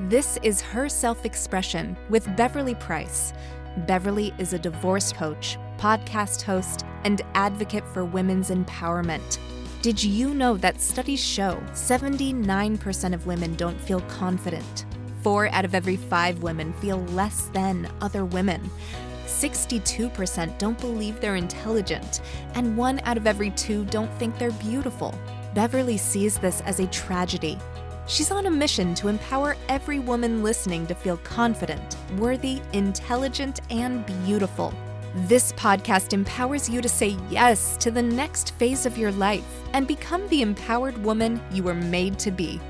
This is Her Self Expression with Beverly Price. Beverly is a divorce coach, podcast host, and advocate for women's empowerment. Did you know that studies show 79% of women don't feel confident? Four out of every five women feel less than other women. 62% don't believe they're intelligent, and one out of every two don't think they're beautiful. Beverly sees this as a tragedy. She's on a mission to empower every woman listening to feel confident, worthy, intelligent, and beautiful. This podcast empowers you to say yes to the next phase of your life and become the empowered woman you were made to be.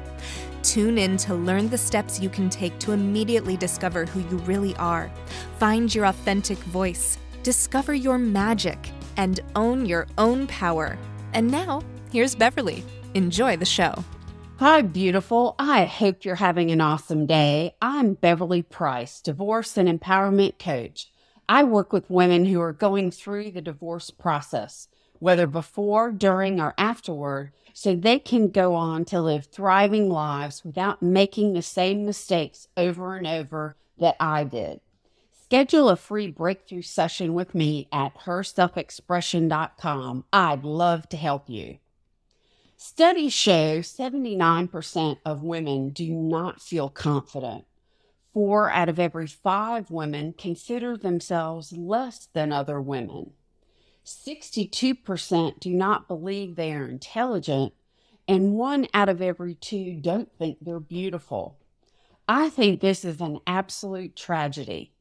Tune in to learn the steps you can take to immediately discover who you really are, find your authentic voice, discover your magic, and own your own power. And now, here's Beverly. Enjoy the show. Hi, beautiful. I hope you're having an awesome day. I'm Beverly Price, divorce and empowerment coach. I work with women who are going through the divorce process, whether before, during, or afterward, so they can go on to live thriving lives without making the same mistakes over and over that I did. Schedule a free breakthrough session with me at herselfexpression.com. I'd love to help you. Studies show 79% of women do not feel confident. Four out of every five women consider themselves less than other women. 62% do not believe they are intelligent, and one out of every two don't think they're beautiful. I think this is an absolute tragedy.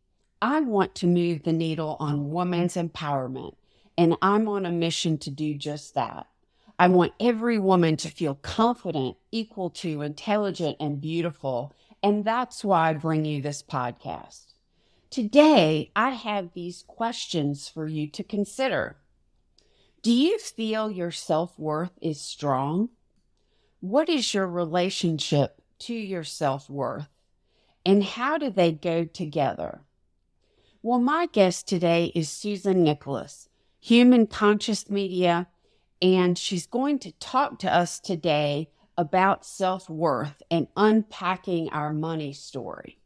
I want to move the needle on women's empowerment, and I'm on a mission to do just that. I want every woman to feel confident, equal to, intelligent, and beautiful. And that's why I bring you this podcast. Today, I have these questions for you to consider. Do you feel your self worth is strong? What is your relationship to your self worth? And how do they go together? Well, my guest today is Susan Nicholas, human conscious media, and she's going to talk to us today about self worth and unpacking our money story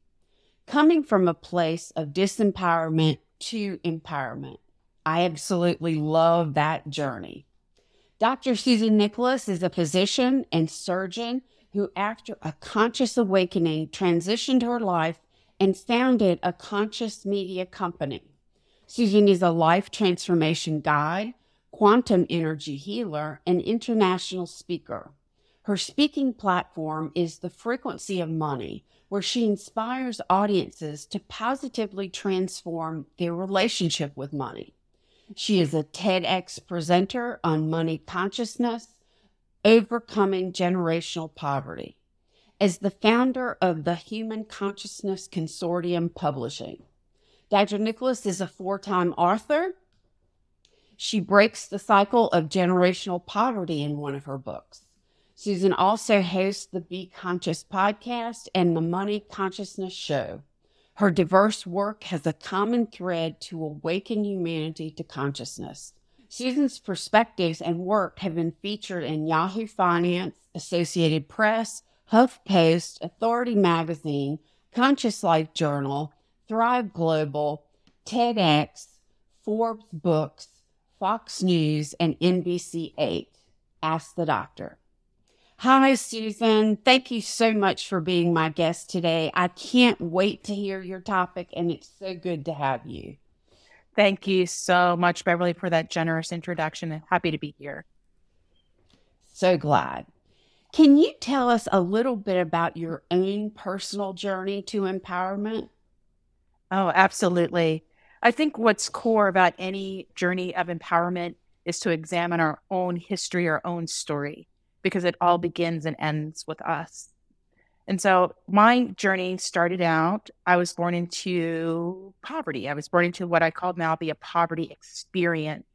coming from a place of disempowerment to empowerment. I absolutely love that journey. Dr. Susan Nicholas is a physician and surgeon who, after a conscious awakening, transitioned her life and founded a conscious media company. Susan is a life transformation guide, quantum energy healer, and international speaker. Her speaking platform is the frequency of money, where she inspires audiences to positively transform their relationship with money. She is a TEDx presenter on money consciousness, overcoming generational poverty. As the founder of the Human Consciousness Consortium Publishing, Dr. Nicholas is a four time author. She breaks the cycle of generational poverty in one of her books. Susan also hosts the Be Conscious podcast and the Money Consciousness Show. Her diverse work has a common thread to awaken humanity to consciousness. Susan's perspectives and work have been featured in Yahoo Finance, Associated Press, HuffPost, Authority Magazine, Conscious Life Journal, Thrive Global, TEDx, Forbes Books, Fox News, and NBC8. Ask the Doctor. Hi, Susan. Thank you so much for being my guest today. I can't wait to hear your topic, and it's so good to have you. Thank you so much, Beverly, for that generous introduction. Happy to be here. So glad. Can you tell us a little bit about your own personal journey to empowerment? Oh, absolutely. I think what's core about any journey of empowerment is to examine our own history, our own story because it all begins and ends with us. And so my journey started out, I was born into poverty. I was born into what I call now be a poverty experience.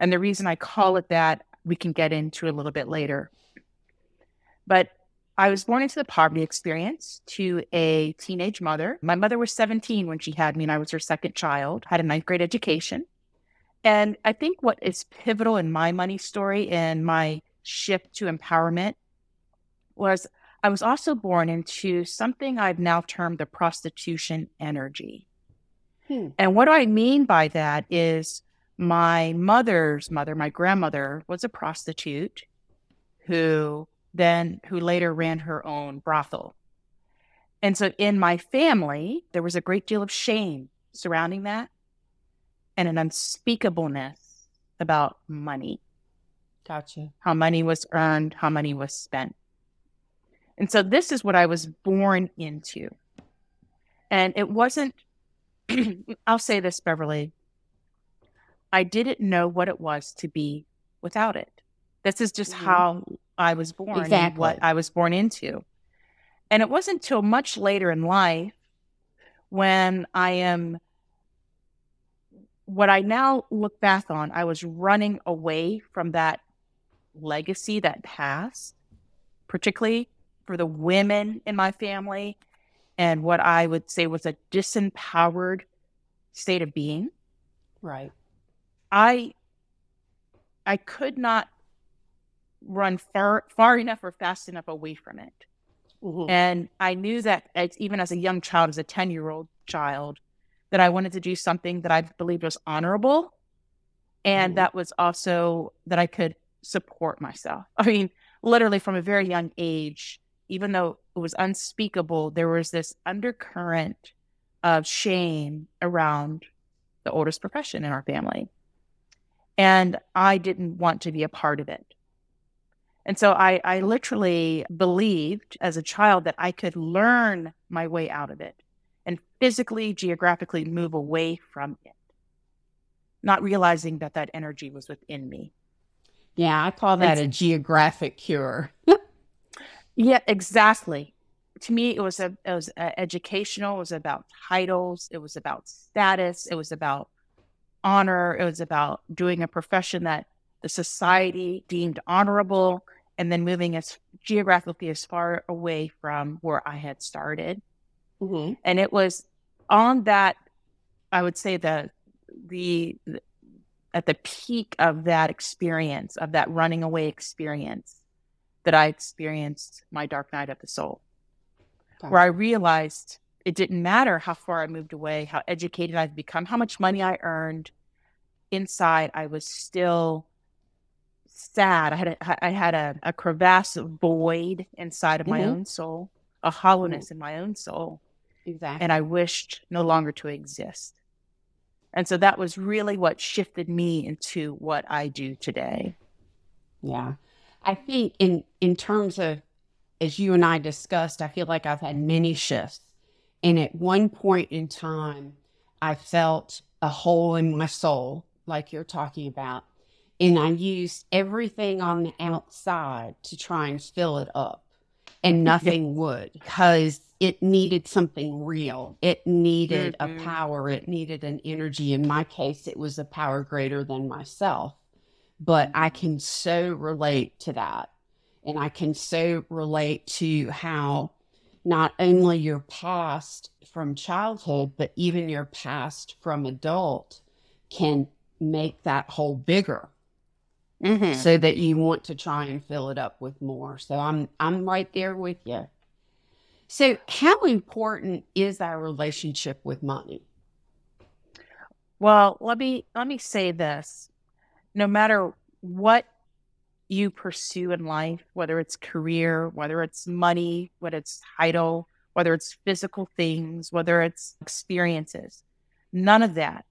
And the reason I call it that, we can get into a little bit later. But I was born into the poverty experience to a teenage mother. My mother was 17 when she had me, and I was her second child, had a ninth grade education. And I think what is pivotal in my money story and my shift to empowerment was I was also born into something I've now termed the prostitution energy. Hmm. And what I mean by that is my mother's mother, my grandmother, was a prostitute who then who later ran her own brothel. And so in my family, there was a great deal of shame surrounding that and an unspeakableness about money, Gotcha. how money was earned, how money was spent. And so this is what I was born into. And it wasn't, I'll say this, Beverly. I didn't know what it was to be without it. This is just Mhm. how I was born and what I was born into. And it wasn't until much later in life when I am what I now look back on, I was running away from that legacy, that past, particularly for the women in my family and what I would say was a disempowered state of being. Right. I I could not run far far enough or fast enough away from it. Mhm. And I knew that as, even as a young child, as a 10 year old child, that I wanted to do something that I believed was honorable. And Mhm. that was also that I could support myself. I mean, literally from a very young age, even though it was unspeakable, there was this undercurrent of shame around the oldest profession in our family. And I didn't want to be a part of it. And so I, I literally believed as a child that I could learn my way out of it and physically, geographically move away from it, not realizing that that energy was within me. Yeah, I call that a geographic cure. Yeah, exactly. To me, it was a it was uh, educational. It was about titles. It was about status. It was about honor. It was about doing a profession that the society deemed honorable, and then moving as geographically as far away from where I had started. hmm And it was on that, I would say the the at the peak of that experience of that running away experience that I experienced my dark night of the soul, where I realized it didn't matter how far I moved away, how educated I've become, how much money I earned. Inside, I was still sad. I had a, I had a, a crevasse void inside of my Mhm. own soul, a hollowness in my own soul, Exactly. and I wished no longer to exist. And so that was really what shifted me into what I do today. Yeah. I think in in terms of as you and I discussed, I feel like I've had many shifts. And at one point in time, I felt a hole in my soul, like you're talking about. And I used everything on the outside to try and fill it up. And nothing would because it needed something real. It needed Mhm. a power. It needed an energy. In my case, it was a power greater than myself but I can so relate to that. And I can so relate to how not only your past from childhood, but even your past from adult can make that hole bigger Mm-hmm. so that you want to try and fill it up with more. So I'm I'm right there with you. So how important is our relationship with money? Well, let me let me say this. No matter what you pursue in life, whether it's career, whether it's money, whether it's title, whether it's physical things, whether it's experiences, none of that.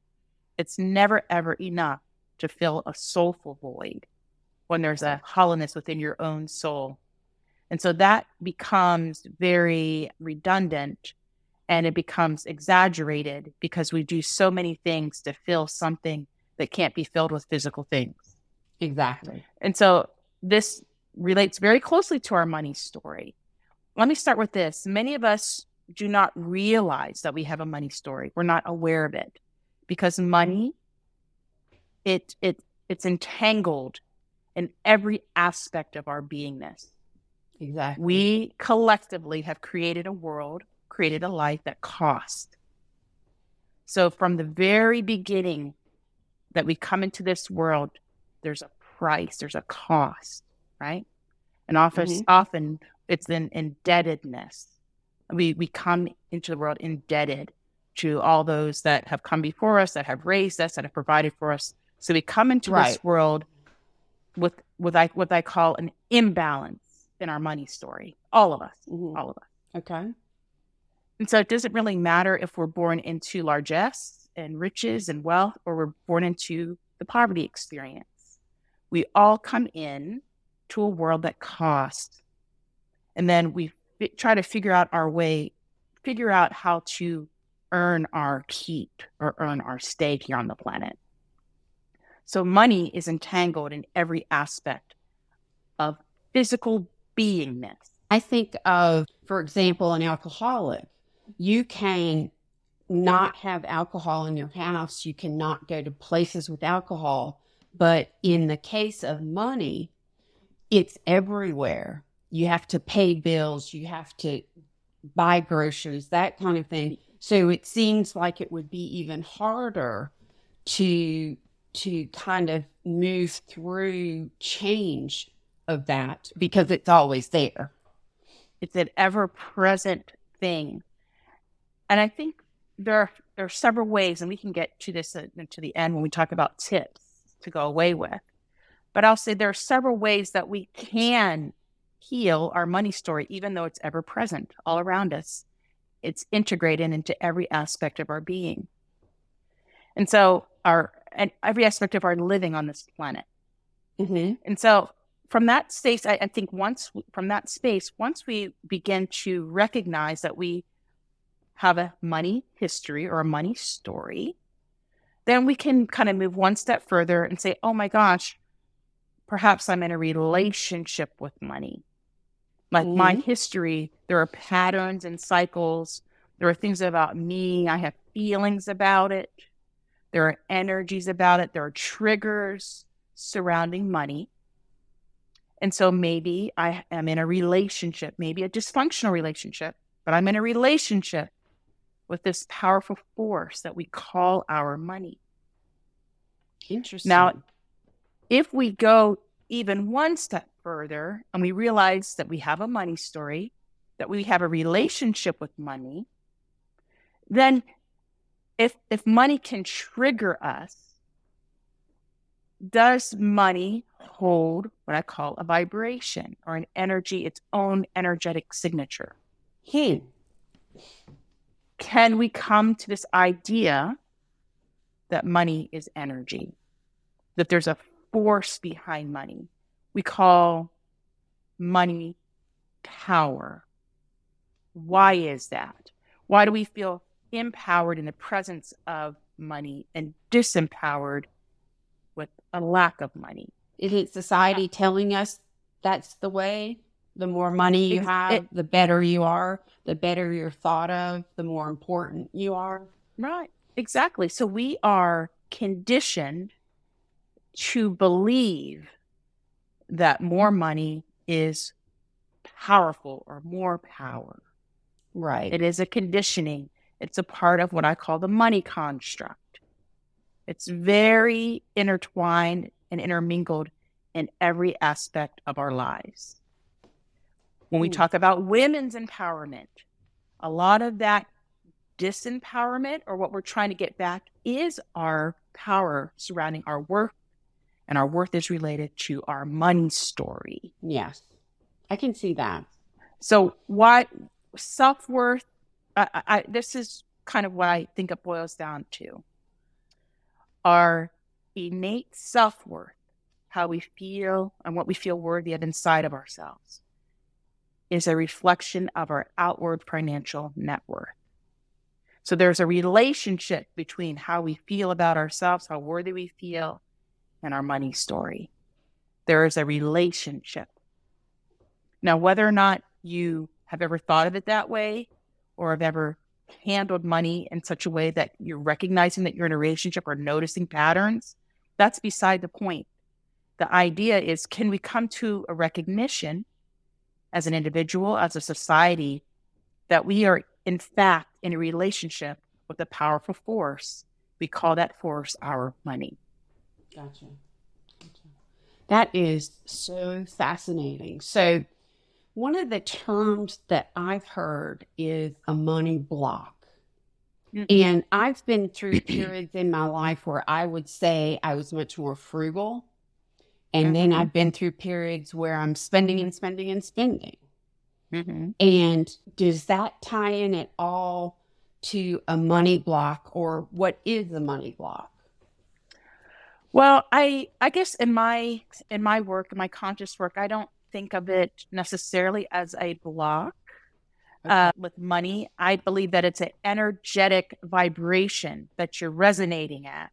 It's never ever enough to fill a soulful void when there's a hollowness within your own soul. And so that becomes very redundant and it becomes exaggerated because we do so many things to fill something that can't be filled with physical things. Exactly. And so this relates very closely to our money story. Let me start with this. Many of us do not realize that we have a money story. We're not aware of it because money it it it's entangled in every aspect of our beingness. Exactly. We collectively have created a world, created a life that cost. So from the very beginning that we come into this world, there's a price, there's a cost, right? And often, Mhm. often it's an indebtedness. We we come into the world indebted to all those that have come before us, that have raised us, that have provided for us. So we come into Right. this world with with I what I call an imbalance in our money story. All of us, Mhm. all of us. Okay. And so it doesn't really matter if we're born into largesse and riches and wealth or we're born into the poverty experience. We all come in to a world that costs. And then we fi- try to figure out our way, figure out how to earn our keep or earn our stay here on the planet. So money is entangled in every aspect of physical beingness. I think of, for example, an alcoholic. You can not have alcohol in your house. You cannot go to places with alcohol. But in the case of money, it's everywhere. You have to pay bills, you have to buy groceries, that kind of thing. So it seems like it would be even harder to to kind of move through change of that because it's always there. It's an ever present thing. And I think there are, there are several ways, and we can get to this uh, to the end when we talk about tips to go away with. But I'll say there are several ways that we can heal our money story, even though it's ever present all around us. It's integrated into every aspect of our being. And so, our and every aspect of our living on this planet. Mm-hmm. And so from that space, I, I think once from that space, once we begin to recognize that we have a money history or a money story, then we can kind of move one step further and say, oh my gosh, perhaps I'm in a relationship with money. Like my history, there are patterns and cycles. There are things about me. I have feelings about it. There are energies about it. There are triggers surrounding money. And so maybe I am in a relationship, maybe a dysfunctional relationship, but I'm in a relationship with this powerful force that we call our money. Interesting. Now, if we go even one step further and we realize that we have a money story, that we have a relationship with money, then if if money can trigger us, does money hold what I call a vibration or an energy, its own energetic signature? Hmm. Can we come to this idea that money is energy? That there's a force behind money. We call money power. Why is that? Why do we feel empowered in the presence of money and disempowered with a lack of money? Isn't society telling us that's the way? The more money you have, it- the better you are, the better you're thought of, the more important you are. Right. Exactly. So we are conditioned to believe that more money is powerful or more power. Right. It is a conditioning. It's a part of what I call the money construct. It's very intertwined and intermingled in every aspect of our lives. When we talk about women's empowerment, a lot of that disempowerment or what we're trying to get back is our power surrounding our worth. And our worth is related to our money story. yes. I can see that. So why self worth? I, I, this is kind of what I think it boils down to. Our innate self worth, how we feel and what we feel worthy of inside of ourselves, is a reflection of our outward financial net worth. So there's a relationship between how we feel about ourselves, how worthy we feel, and our money story. There is a relationship. Now, whether or not you have ever thought of it that way or have ever handled money in such a way that you're recognizing that you're in a relationship or noticing patterns, that's beside the point. The idea is can we come to a recognition as an individual, as a society, that we are in fact in a relationship with a powerful force? We call that force our money. Gotcha. Gotcha. That is so fascinating. So, One of the terms that I've heard is a money block. Mm-hmm. And I've been through periods in my life where I would say I was much more frugal. And then Mhm. I've been through periods where I'm spending and spending and spending. Mm-hmm. And does that tie in at all to a money block or what is a money block? Well, I I guess in my in my work, in my conscious work, I don't think of it necessarily as a block uh, with money. I believe that it's an energetic vibration that you're resonating at.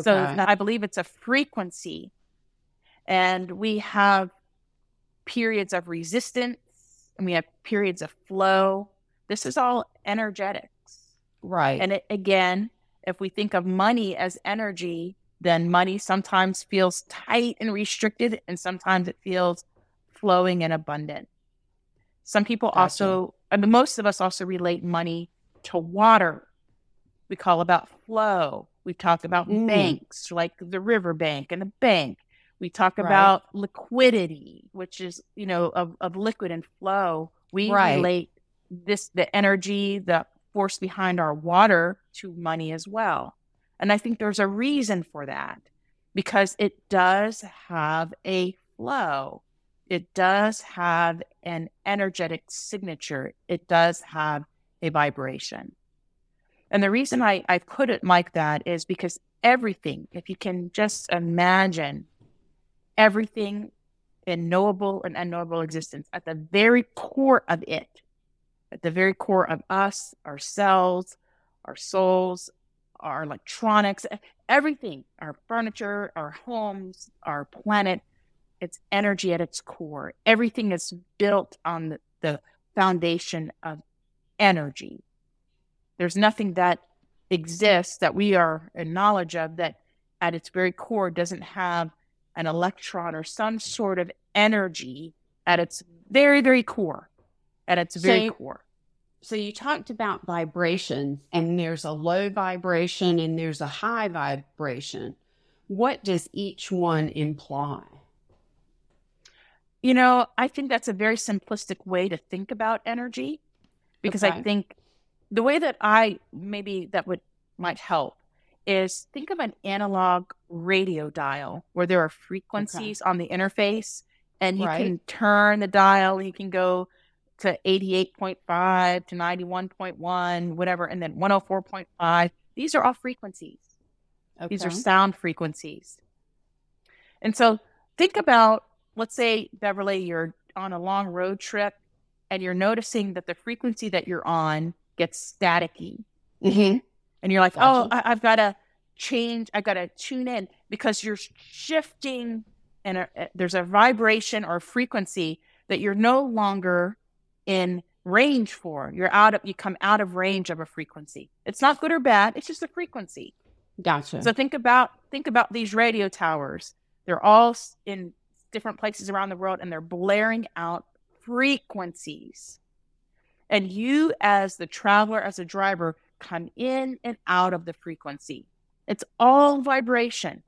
So I believe it's a frequency, and we have periods of resistance and we have periods of flow. This is all energetics. right. And it, again, if we think of money as energy, then money sometimes feels tight and restricted, and sometimes it feels flowing and abundant. Some people Gotcha. also, I mean, most of us also relate money to water. We call about flow. We talk about Mm. banks, like the river bank and the bank. We talk Right. about liquidity, which is, you know, of, of liquid and flow. We Right. relate this, the energy, the force behind our water to money as well. And I think there's a reason for that because it does have a flow. It does have an energetic signature. It does have a vibration. And the reason I, I put it like that is because everything, if you can just imagine everything in knowable and unknowable existence, at the very core of it, at the very core of us, ourselves, our souls, our electronics, everything, our furniture, our homes, our planet, it's energy at its core. Everything is built on the, the foundation of energy. There's nothing that exists that we are in knowledge of that at its very core doesn't have an electron or some sort of energy at its very, very core. At its very So- core. So you talked about vibration, and there's a low vibration and there's a high vibration. What does each one imply? You know, I think that's a very simplistic way to think about energy because I think the way that I maybe that would might help is think of an analog radio dial where there are frequencies on the interface and you Right. can turn the dial you can go to 88.5 to 91.1 whatever and then 104.5 these are all frequencies. These are sound frequencies. And so think about, let's say, Beverly, you're on a long road trip and you're noticing that the frequency that you're on gets staticky. Mhm. And you're like, oh, Gotcha. I- I've got to change, I've got to tune in because you're shifting and a- there's a vibration or frequency that you're no longer in range for. You're out of, you come out of range of a frequency. It's not good or bad, it's just a frequency. Gotcha. So think about think about these radio towers. They're all in different places around the world and they're blaring out frequencies. And you as the traveler as a driver come in and out of the frequency. It's all vibration.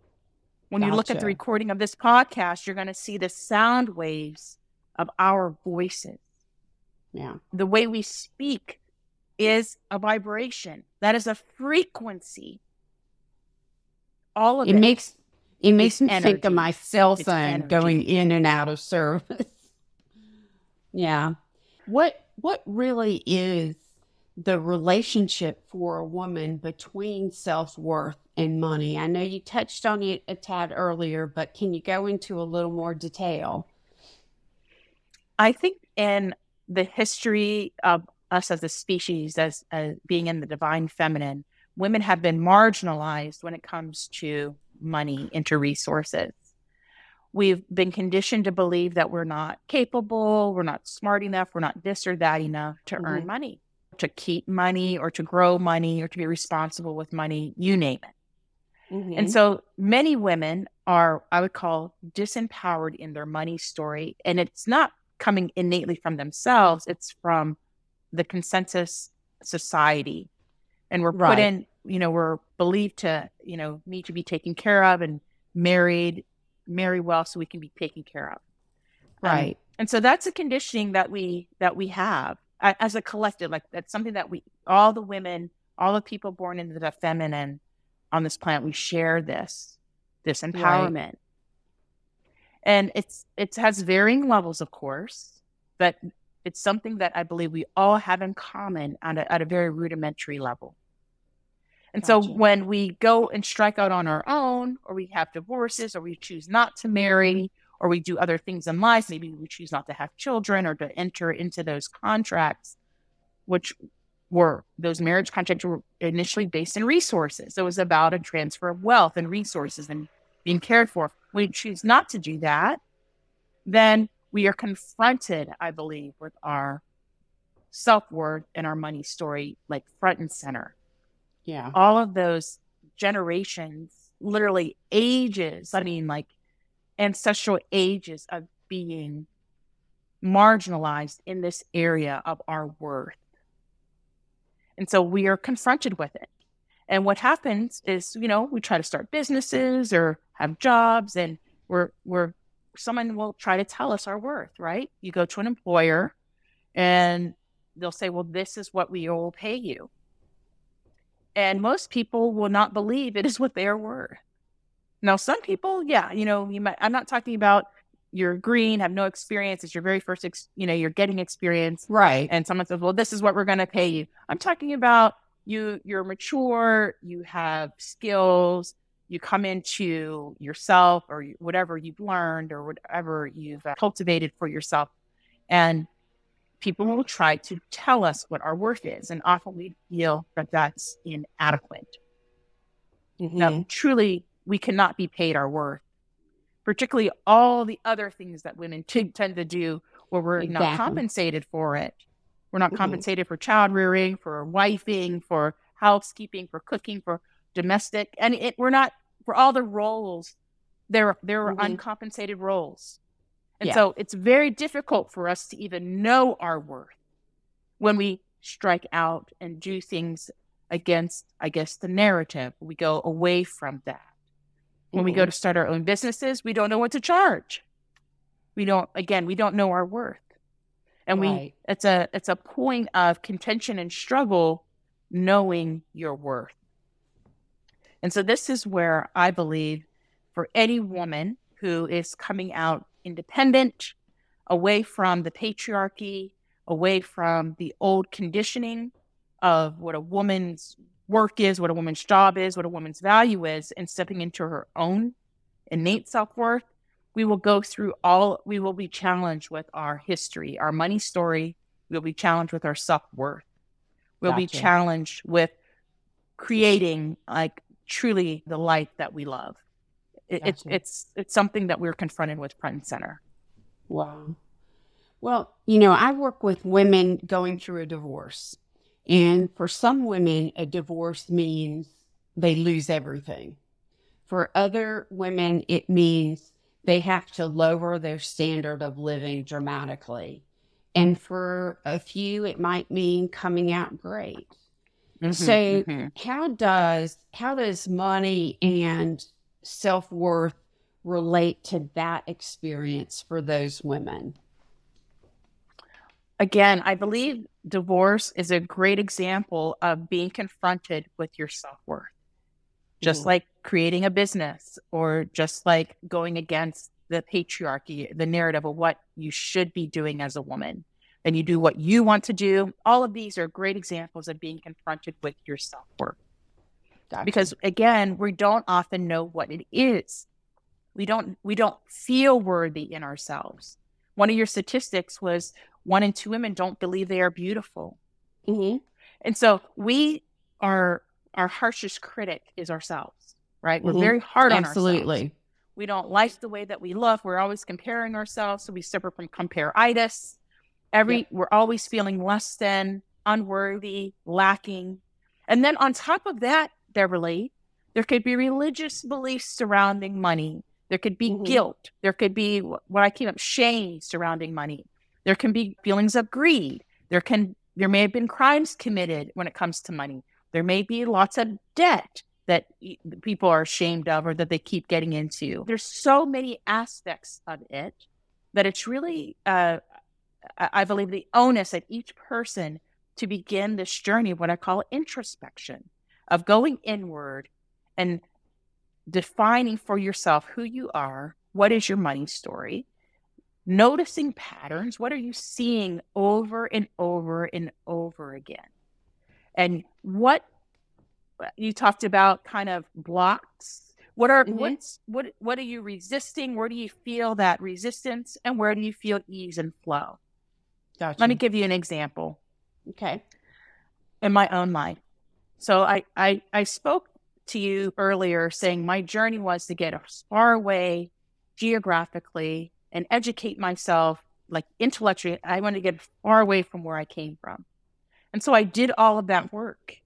When you look at the recording of this podcast, you're going to see the sound waves of our voices yeah. the way we speak is a vibration. That is a frequency. All of It it. makes it makes me think of my cell phone energy. going in and out of service. yeah. What what really is the relationship for a woman between self-worth and money? I know you touched on it a tad earlier, but can you go into a little more detail? I think in the history of us as a species, as, as being in the divine feminine, women have been marginalized when it comes to money, into resources. We've been conditioned to believe that we're not capable, we're not smart enough, we're not this or that enough to earn Mhm. money, to keep money, or to grow money, or to be responsible with money, you name it. Mm-hmm. And so many women are, I would call, disempowered in their money story. And it's not coming innately from themselves, it's from the consensus society. And we're Right. put in, you know, we're believed to, you know, need to be taken care of and married, marry well so we can be taken care of. Um, right. And, and so that's a conditioning that we that we have as a collective. Like that's something that we all the women, all the people born into the feminine on this planet, we share this this empowerment. Right. And it's it has varying levels, of course, but it's something that I believe we all have in common at a, at a very rudimentary level. And gotcha. so when we go and strike out on our own, or we have divorces, or we choose not to mm-hmm. marry, or we do other things in life, maybe we choose not to have children or to enter into those contracts, which were those marriage contracts were initially based in resources. So it was about a transfer of wealth and resources and being cared for. When We choose not to do that, then we are confronted, I believe, with our self worth and our money story like front and center. Yeah. All of those generations, literally ages, I mean, like ancestral ages of being marginalized in this area of our worth. And so we are confronted with it. And what happens is, you know, we try to start businesses or have jobs and we're we're someone will try to tell us our worth, right? You go to an employer and they'll say, well, this is what we will pay you. And most people will not believe it is what they are worth. Now, some people, yeah, you know, you might, I'm not talking about you're green, have no experience. It's your very first, ex, you know, you're getting experience. Right. And someone says, well, this is what we're going to pay you. I'm talking about you, you're mature, you have skills, you come into yourself or whatever you've learned or whatever you've uh, cultivated for yourself. And people will try to tell us what our worth is. And often we feel that that's inadequate. Mm-hmm. Now, truly, we cannot be paid our worth, particularly all the other things that women t- tend to do where we're exactly. not compensated for it. We're not mm-hmm. compensated for child rearing, for wifing, for housekeeping, for cooking, for domestic, and it, we're not for all the roles. There, there are mm-hmm. uncompensated roles, and yeah. so it's very difficult for us to even know our worth when we strike out and do things against, I guess, the narrative. We go away from that. When mm-hmm. we go mm-hmm. to start our own businesses, we don't know what to charge. We don't. Again, we don't know our worth, and right. we. It's a. It's a point of contention and struggle, knowing your worth. And so this is where I believe for any woman who is coming out independent, away from the patriarchy, away from the old conditioning of what a woman's work is, what a woman's job is, what a woman's value is, and stepping into her own innate self worth, we will go through all, we will be challenged with our history, our money story. We'll be challenged with our self worth. We'll gotcha. be challenged with creating like truly the life that we love. It, it's it's it's something that we're confronted with front and center. Wow. Well, you know, I work with women going through a divorce. And for some women, a divorce means they lose everything. For other women, it means they have to lower their standard of living dramatically. And for a few, it might mean coming out great. Mm-hmm, so mm-hmm. how does how does money and self-worth relate to that experience for those women? Again, I believe divorce is a great example of being confronted with your self-worth. Just mm-hmm. like creating a business or just like going against the patriarchy, the narrative of what you should be doing as a woman And you do what you want to do. All of these are great examples of being confronted with your self worth. Gotcha. Because again, we don't often know what it is. We don't we don't feel worthy in ourselves. One of your statistics was one in two women don't believe they are beautiful. Mm-hmm. And so we are our harshest critic is ourselves, right? Mm-hmm. We're very hard on Absolutely. ourselves. We don't like the way that we look. We're always comparing ourselves. So we suffer from compare-itis. Every yep. we're always feeling less than, unworthy, lacking. And then on top of that, There could be religious beliefs surrounding money. There could be mm-hmm. guilt. There could be what I keep up shame surrounding money. There can be feelings of greed. There can there may have been crimes committed when it comes to money. There may be lots of debt that people are ashamed of or that they keep getting into. There's so many aspects of it that it's really, uh, I believe, the onus at each person to begin this journey of what I call introspection, of going inward and defining for yourself who you are, what is your money story, noticing patterns, what are you seeing over and over and over again, and what you talked about kind of blocks. What are mm-hmm. what's what what are you resisting? Where do you feel that resistance and where do you feel ease and flow? Gotcha. let me give you an example. Okay. In my own life so I, I i spoke to you earlier saying my journey was to get as far away geographically and educate myself like intellectually i wanted to get far away from where i came from and so i did all of that work It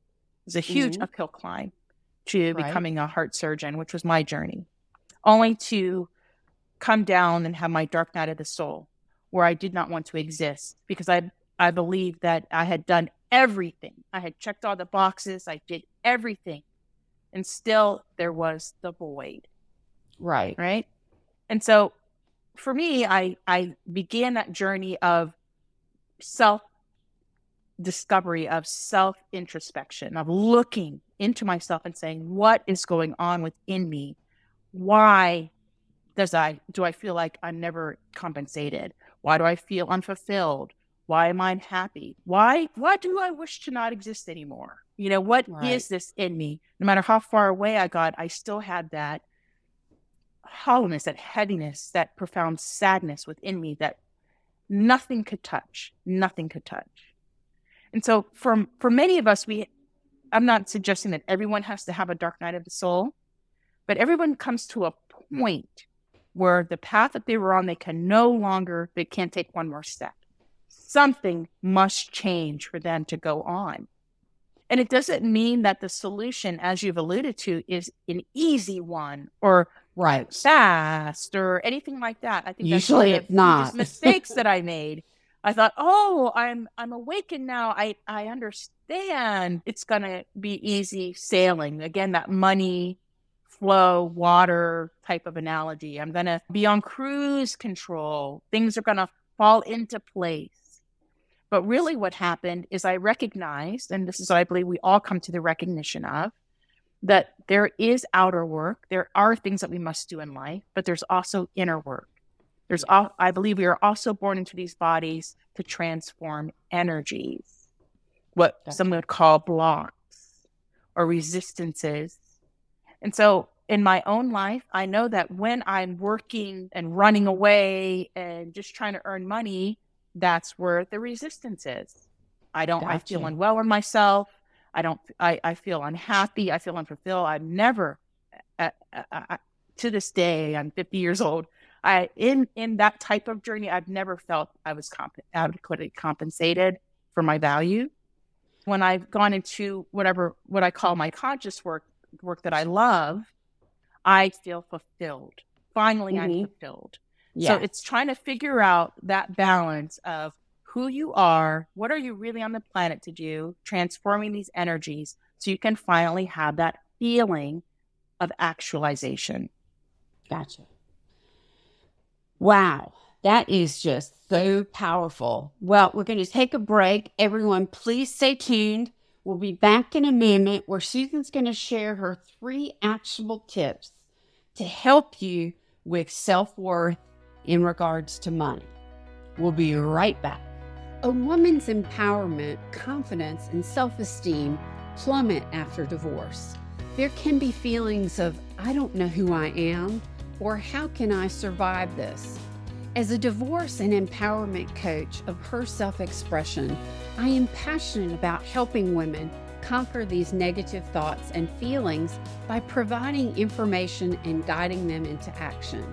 was a huge mm-hmm. uphill climb to right. becoming a heart surgeon, which was my journey, only to come down and have my dark night of the soul, where I did not want to exist because I I believed that I had done everything. I had checked all the boxes. I did everything, and still there was the void. Right. Right. And so, for me, I I began that journey of self discovery of self introspection, of looking into myself and saying, what is going on within me? Why does I do I feel like I'm never compensated? Why do I feel unfulfilled? Why am I unhappy? Why why do I wish to not exist anymore? You know, what right. is this in me? No matter how far away I got, I still had that hollowness, that heaviness, that profound sadness within me that nothing could touch. Nothing could touch. And so for for many of us, we I'm not suggesting that everyone has to have a dark night of the soul, but everyone comes to a point where the path that they were on, they can no longer, they can't take one more step. Something must change for them to go on. And it doesn't mean that the solution, as you've alluded to, is an easy one or right fast or anything like that. I think usually it's not mistakes that I made I thought, oh, I'm I'm awakened now. I I understand. It's gonna be easy sailing again. That money flow, water type of analogy. I'm gonna be on cruise control. Things are gonna fall into place. But really, what happened is I recognized, and this is what I believe we all come to the recognition of, that there is outer work. There are things that we must do in life, but there's also inner work. There's, all, I believe, we are also born into these bodies to transform energies, what That's some would call blocks or resistances. And so, in my own life, I know that when I'm working and running away and just trying to earn money, that's where the resistance is. I don't, gotcha. I feel unwell in myself. I don't, I, I feel unhappy. I feel unfulfilled. I've never, uh, uh, uh, to this day, I'm 50 years old. I in in that type of journey, I've never felt I was comp- adequately compensated for my value. When I've gone into whatever what I call my conscious work, work that I love, I feel fulfilled. Finally, mm-hmm. I'm fulfilled. Yeah. So it's trying to figure out that balance of who you are, what are you really on the planet to do, transforming these energies so you can finally have that feeling of actualization. Gotcha. Wow, that is just so powerful. Well, we're going to take a break. Everyone, please stay tuned. We'll be back in a moment where Susan's going to share her three actionable tips to help you with self worth in regards to money. We'll be right back. A woman's empowerment, confidence, and self esteem plummet after divorce. There can be feelings of, I don't know who I am or how can I survive this? As a divorce and empowerment coach of her self expression, I am passionate about helping women conquer these negative thoughts and feelings by providing information and guiding them into action.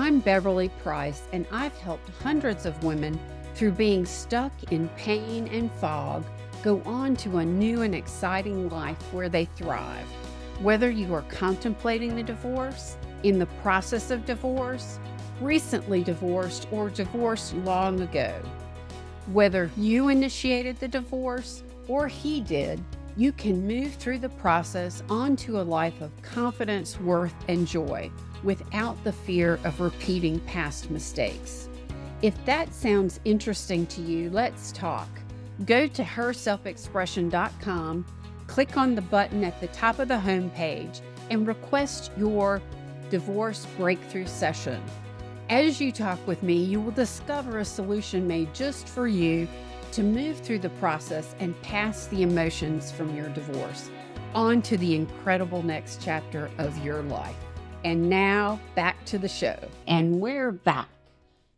I'm Beverly Price, and I've helped hundreds of women through being stuck in pain and fog go on to a new and exciting life where they thrive. Whether you are contemplating the divorce, in the process of divorce, recently divorced, or divorced long ago. Whether you initiated the divorce or he did, you can move through the process onto a life of confidence, worth, and joy. Without the fear of repeating past mistakes. If that sounds interesting to you, let's talk. Go to herselfexpression.com, click on the button at the top of the homepage, and request your divorce breakthrough session. As you talk with me, you will discover a solution made just for you to move through the process and pass the emotions from your divorce on to the incredible next chapter of your life. And now back to the show. And we're back.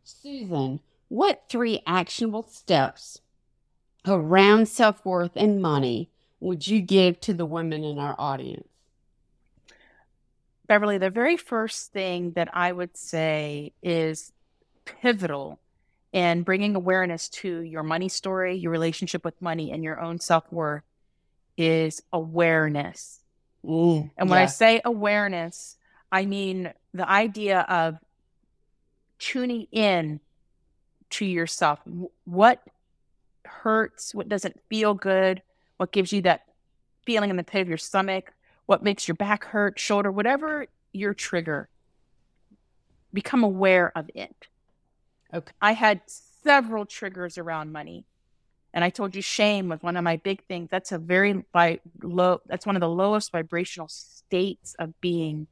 Susan, what three actionable steps around self worth and money would you give to the women in our audience? Beverly, the very first thing that I would say is pivotal in bringing awareness to your money story, your relationship with money, and your own self worth is awareness. Mm, and when yeah. I say awareness, I mean the idea of tuning in to yourself. What hurts? What doesn't feel good? What gives you that feeling in the pit of your stomach? What makes your back hurt, shoulder, whatever your trigger? Become aware of it. Okay. I had several triggers around money. And I told you shame was one of my big things. That's a very vi- low, that's one of the lowest vibrational states of being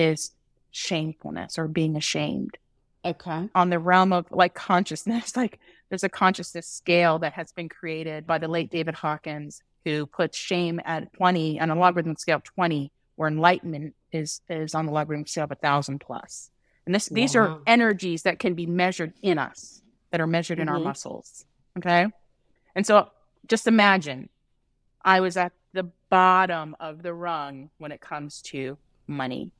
is shamefulness or being ashamed. Okay. On the realm of like consciousness, like there's a consciousness scale that has been created by the late David Hawkins, who puts shame at 20 on a logarithmic scale of 20, where enlightenment is is on the logarithmic scale of a thousand plus. And this these are energies that can be measured in us, that are measured in our Mhm. muscles. Okay. And so just imagine I was at the bottom of the rung when it comes to money.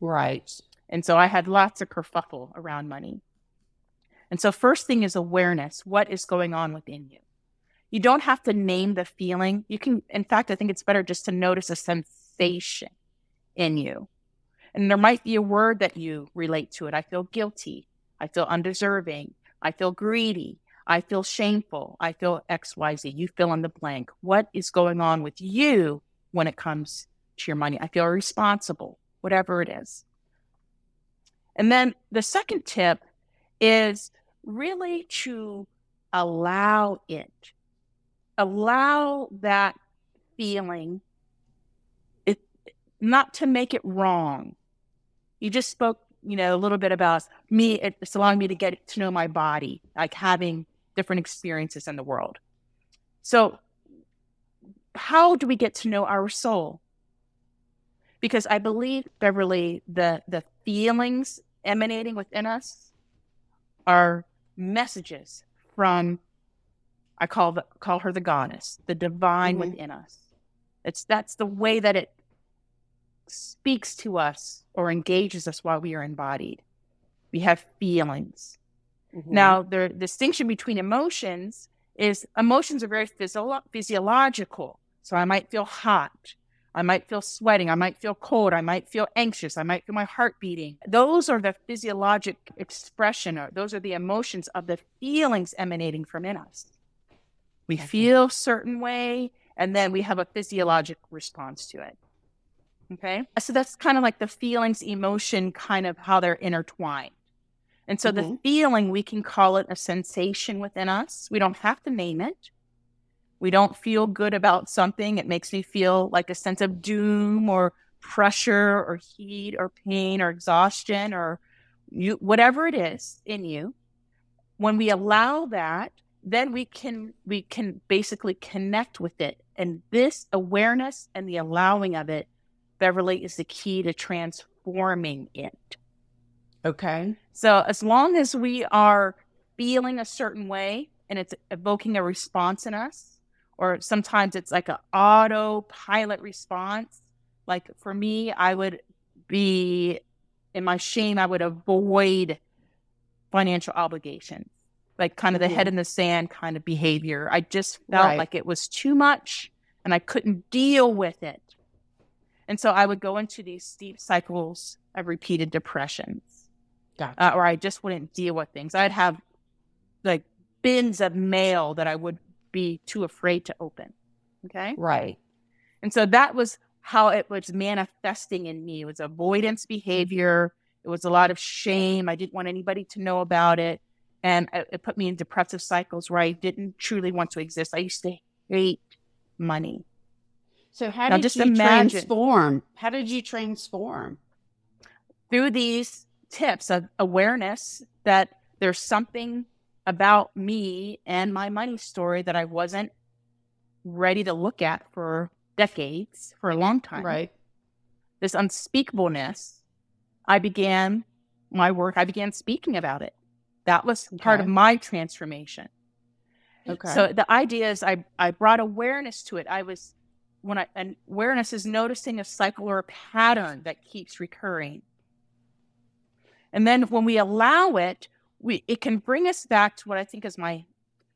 Right. And so I had lots of kerfuffle around money. And so, first thing is awareness. What is going on within you? You don't have to name the feeling. You can, in fact, I think it's better just to notice a sensation in you. And there might be a word that you relate to it. I feel guilty. I feel undeserving. I feel greedy. I feel shameful. I feel XYZ. You fill in the blank. What is going on with you when it comes to your money? I feel responsible, whatever it is. And then the second tip is really to allow it, allow that feeling, it, not to make it wrong. You just spoke, you know, a little bit about me. It's allowing me to get to know my body, like having different experiences in the world. So, how do we get to know our soul? Because I believe, Beverly, the the feelings emanating within us are messages from I call the, call her the goddess, the divine Mhm. within us. It's that's the way that it speaks to us or engages us while we are embodied. We have feelings. Mhm. Now, the distinction between emotions is emotions are very physio- physiological. So I might feel hot. I might feel sweating. I might feel cold. I might feel anxious. I might feel my heart beating. Those are the physiologic expression, or those are the emotions of the feelings emanating from in us. We Okay. feel certain way, and then we have a physiologic response to it. Okay. So that's kind of like the feelings, emotion, kind of how they're intertwined. And so the Mhm. feeling, we can call it a sensation within us. We don't have to name it. We don't feel good about something. It makes me feel like a sense of doom or pressure or heat or pain or exhaustion or you, whatever it is in you. When we allow that, then we can we can basically connect with it. And this awareness and the allowing of it, Beverly, is the key to transforming it. Okay. So as long as we are feeling a certain way and it's evoking a response in us, or sometimes it's like an autopilot response. Like for me, I would be in my shame, I would avoid financial obligations, like kind of the head Mhm. in the sand kind of behavior. I just felt Right. like it was too much and I couldn't deal with it. And so I would go into these steep cycles of repeated depressions Gotcha. uh, or I just wouldn't deal with things. I'd have like bins of mail that I would be too afraid to open. Okay. right. And so that was how it was manifesting in me. It was avoidance behavior. It was a lot of shame. I didn't want anybody to know about it. And it, put me in depressive cycles where I didn't truly want to exist. I used to hate money. So how Now, did just you imagine- transform? How did you transform? through these tips of awareness that there's something about me and my money story that I wasn't ready to look at for decades, for a long time. Right. This unspeakableness, I began my work, I began speaking about it. That was part of my transformation. Okay. So the idea is I, I brought awareness to it. I was when I and awareness is noticing a cycle or a pattern that keeps recurring. And then when we allow it, we it can bring us back to what I think is my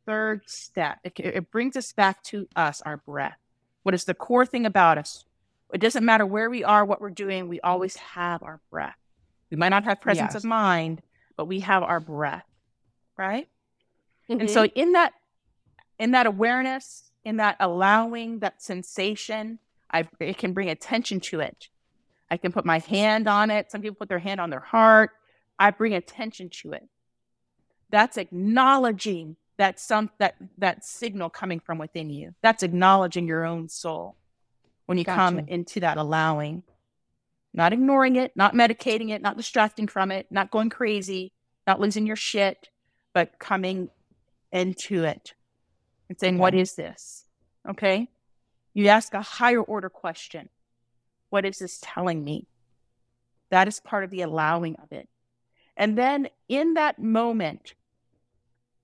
third step. It, it brings us back to us, our breath. What is the core thing about us? It doesn't matter where we are, what we're doing, we always have our breath. We might not have presence Yes. of mind, but we have our breath, right? And Mhm. so in that in that awareness, in that allowing that sensation, I it can bring attention to it. I can put my hand on it. Some people put their hand on their heart. I bring attention to it. That's acknowledging that some that that signal coming from within you. That's acknowledging your own soul when you come into that allowing. Not ignoring it, not medicating it, not distracting from it, not going crazy, not losing your shit, but coming into it and saying, What is this? Okay. You ask a higher order question What is this telling me? That is part of the allowing of it. And then in that moment,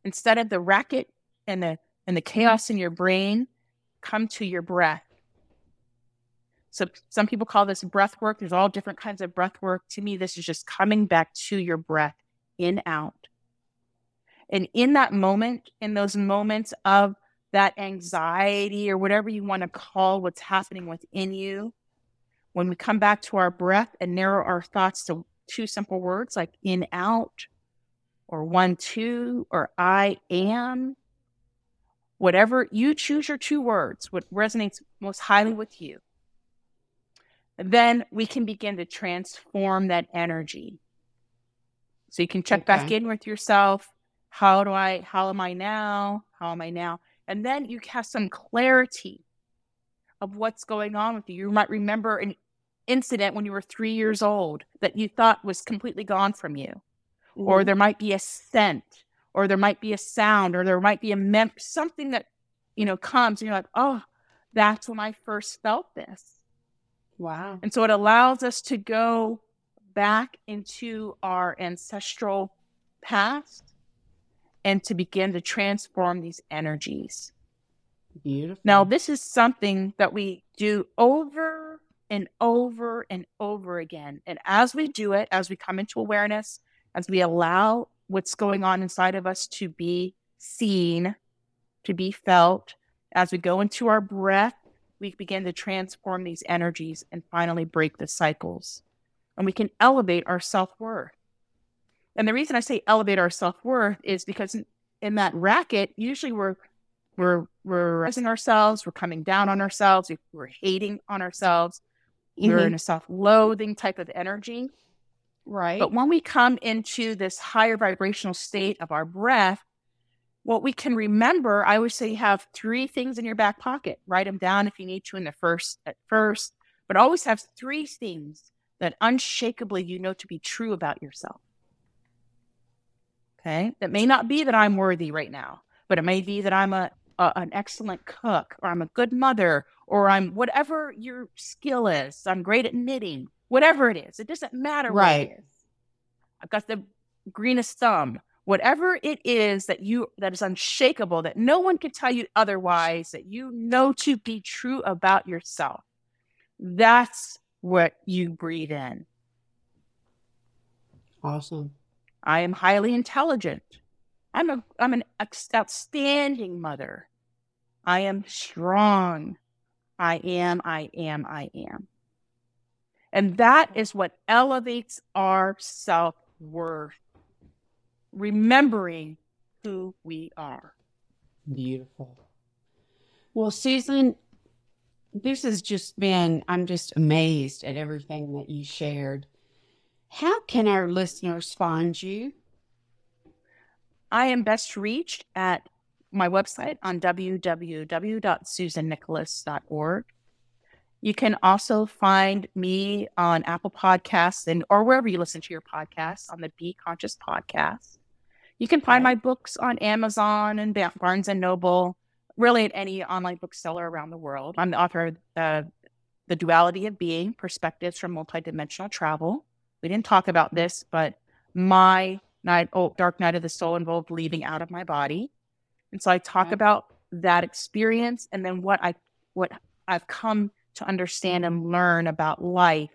instead of the racket and the and the chaos in your brain, come to your breath. So some people call this breath work. There's all different kinds of breath work. To me, this is just coming back to your breath in out. And in that moment, in those moments of that anxiety or whatever you want to call what's happening within you, when we come back to our breath and narrow our thoughts to two simple words like in out or one two or I am, whatever you choose your two words, what resonates most highly with you, then we can begin to transform that energy. So you can check back in with yourself. How do I, how am I now? How am I now? And then you have some clarity of what's going on with you. You might remember an incident when you were three years old that you thought was completely gone from you or Mhm. there might be a scent or there might be a sound or there might be a mem- something that you know comes and you're like oh that's when i first felt this wow. and so it allows us to go back into our ancestral past and to begin to transform these energies Beautiful. now, this is something that we do over and over and over again. And as we do it, as we come into awareness, as we allow what's going on inside of us to be seen, to be felt, as we go into our breath, we begin to transform these energies and finally break the cycles. And we can elevate our self worth. And the reason I say elevate our self worth is because in, in that racket, usually we're we're we're raising ourselves, we're coming down on ourselves, we- we're hating on ourselves, we're Mhm. in a self-loathing type of energy. Right. But when we come into this higher vibrational state of our breath, what we can remember, I always say you have three things in your back pocket. Write them down if you need to in the first at first, but always have three things that unshakably you know to be true about yourself. Okay? That may not be that I'm worthy right now, but it may be that I'm a, a an excellent cook or I'm a good mother or I'm whatever your skill is. I'm great at knitting. Whatever it is. It doesn't matter what Right. it is. I've got the greenest thumb. Whatever it is that you that is unshakable, that no one can tell you otherwise, that you know to be true about yourself. That's what you breathe in. awesome. I am highly intelligent. I'm a I'm an ex- outstanding mother. I am strong. I am, I am, I am. And that is what elevates our self-worth. Remembering who we are. Beautiful. Well, Susan, this has just been, I'm just amazed at everything that you shared. How can our listeners find you? I am best reached at my website on www.susannicholas.org. You can also find me on Apple Podcasts and or wherever you listen to your podcasts on the Be Conscious podcast. You can find my books on Amazon and Barnes and Noble, really at any online bookseller around the world. I'm the author of uh, The Duality of Being: Perspectives from Multidimensional Travel. We didn't talk about this, but my night, oh, dark night of the soul involved leaving out of my body, and so I talk okay. about that experience and then what I what I've come to understand and learn about life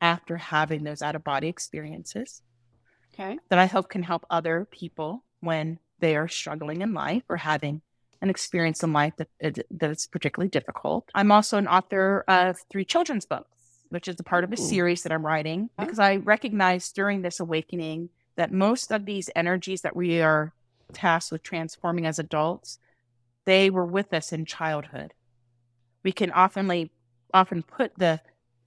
after having those out of body experiences. Okay. That I hope can help other people when they are struggling in life or having an experience in life that, that is particularly difficult. I'm also an author of three children's books, which is a part of a series that I'm writing because I recognize during this awakening that most of these energies that we are tasked with transforming as adults, they were with us in childhood. We can oftenly often put the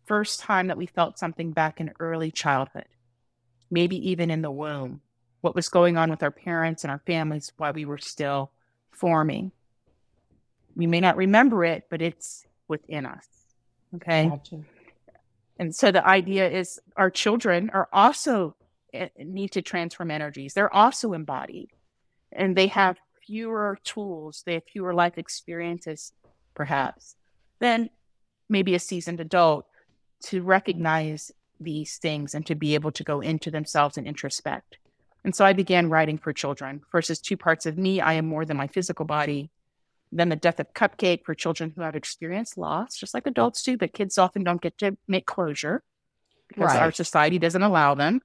first time that we felt something back in early childhood, maybe even in the womb, what was going on with our parents and our families while we were still forming. We may not remember it, but it's within us. Okay. Gotcha. And so the idea is our children are also eh, need to transform energies. They're also embodied and they have fewer tools, they have fewer life experiences, perhaps, than maybe a seasoned adult to recognize these things and to be able to go into themselves and introspect. And so I began writing for children. versus two parts of me. I am more than my physical body. Then the death of Cupcake for children who have experienced loss, just like adults do, but kids often don't get to make closure because right. our society doesn't allow them.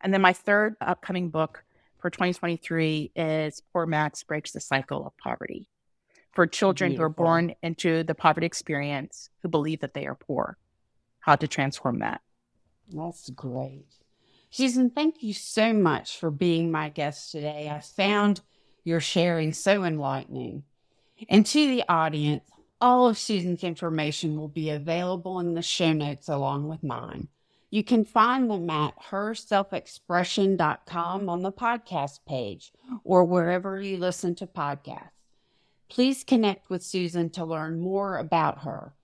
And then my third upcoming book for 2023 is Poor Max Breaks the Cycle of Poverty for children Beautiful. who are born into the poverty experience who believe that they are poor, how to transform that. That's great. Susan, thank you so much for being my guest today. I found your sharing so enlightening. And to the audience, all of Susan's information will be available in the show notes along with mine. You can find them at herselfexpression.com on the podcast page or wherever you listen to podcasts. Please connect with Susan to learn more about her.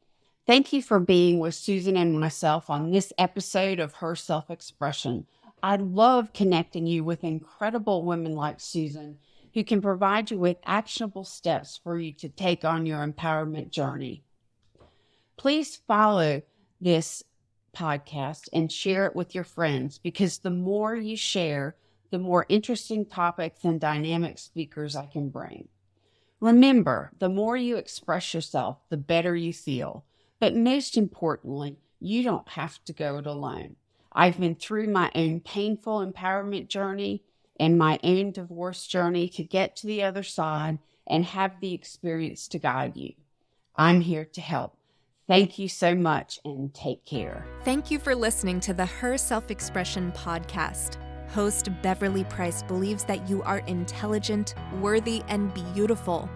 Thank you for being with Susan and myself on this episode of Her Self Expression. I love connecting you with incredible women like Susan who can provide you with actionable steps for you to take on your empowerment journey. Please follow this podcast and share it with your friends because the more you share, the more interesting topics and dynamic speakers I can bring. Remember, the more you express yourself, the better you feel. But most importantly, you don't have to go it alone. I've been through my own painful empowerment journey and my own divorce journey to get to the other side and have the experience to guide you. I'm here to help. Thank you so much and take care. Thank you for listening to the Her Self Expression podcast. Host Beverly Price believes that you are intelligent, worthy, and beautiful.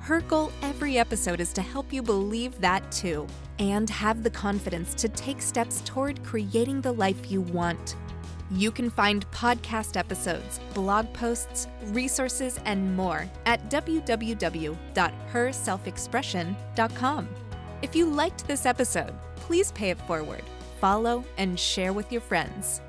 Her goal every episode is to help you believe that too, and have the confidence to take steps toward creating the life you want. You can find podcast episodes, blog posts, resources, and more at www.herselfexpression.com. If you liked this episode, please pay it forward, follow, and share with your friends.